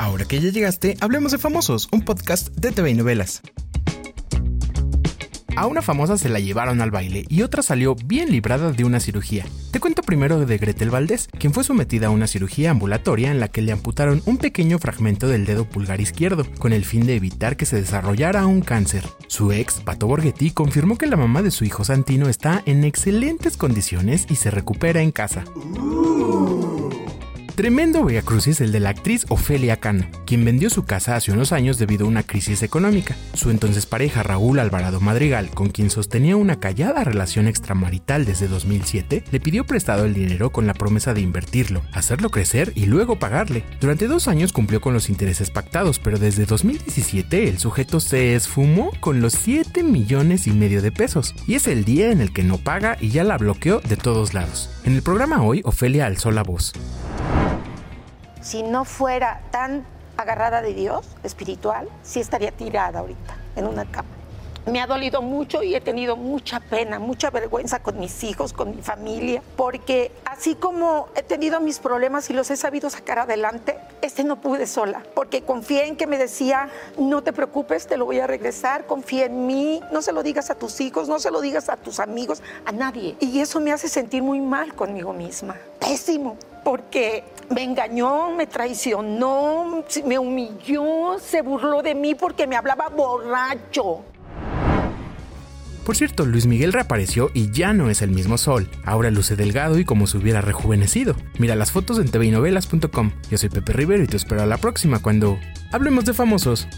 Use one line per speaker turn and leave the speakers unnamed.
Ahora que ya llegaste, hablemos de Famosos, un podcast de TV y novelas. A una famosa se la llevaron al baile y otra salió bien librada de una cirugía. Te cuento primero de Gretel Valdés, quien fue sometida a una cirugía ambulatoria en la que le amputaron un pequeño fragmento del dedo pulgar izquierdo, con el fin de evitar que se desarrollara un cáncer. Su ex, Pato Borghetti, confirmó que la mamá de su hijo Santino está en excelentes condiciones y se recupera en casa. Tremendo Crucis el de la actriz Ofelia Cano, quien vendió su casa hace unos años debido a una crisis económica. Su entonces pareja Raúl Alvarado Madrigal, con quien sostenía una callada relación extramarital desde 2007, le pidió prestado el dinero con la promesa de invertirlo, hacerlo crecer y luego pagarle. Durante dos años cumplió con los intereses pactados, pero desde 2017 el sujeto se esfumó con los 7 millones y medio de pesos. Y es el día en el que no paga y ya la bloqueó de todos lados. En el programa hoy, Ofelia alzó la voz
si no fuera tan agarrada de Dios, espiritual, sí estaría tirada ahorita en una cama. Me ha dolido mucho y he tenido mucha pena, mucha vergüenza con mis hijos, con mi familia, porque así como he tenido mis problemas y los he sabido sacar adelante, este no pude sola, porque confié en que me decía, no te preocupes, te lo voy a regresar, confía en mí, no se lo digas a tus hijos, no se lo digas a tus amigos, a nadie. Y eso me hace sentir muy mal conmigo misma, pésimo, porque me engañó, me traicionó, me humilló, se burló de mí porque me hablaba borracho.
Por cierto, Luis Miguel reapareció y ya no es el mismo sol. Ahora luce delgado y como si hubiera rejuvenecido. Mira las fotos en tvinovelas.com. Yo soy Pepe Rivero y te espero a la próxima cuando hablemos de famosos.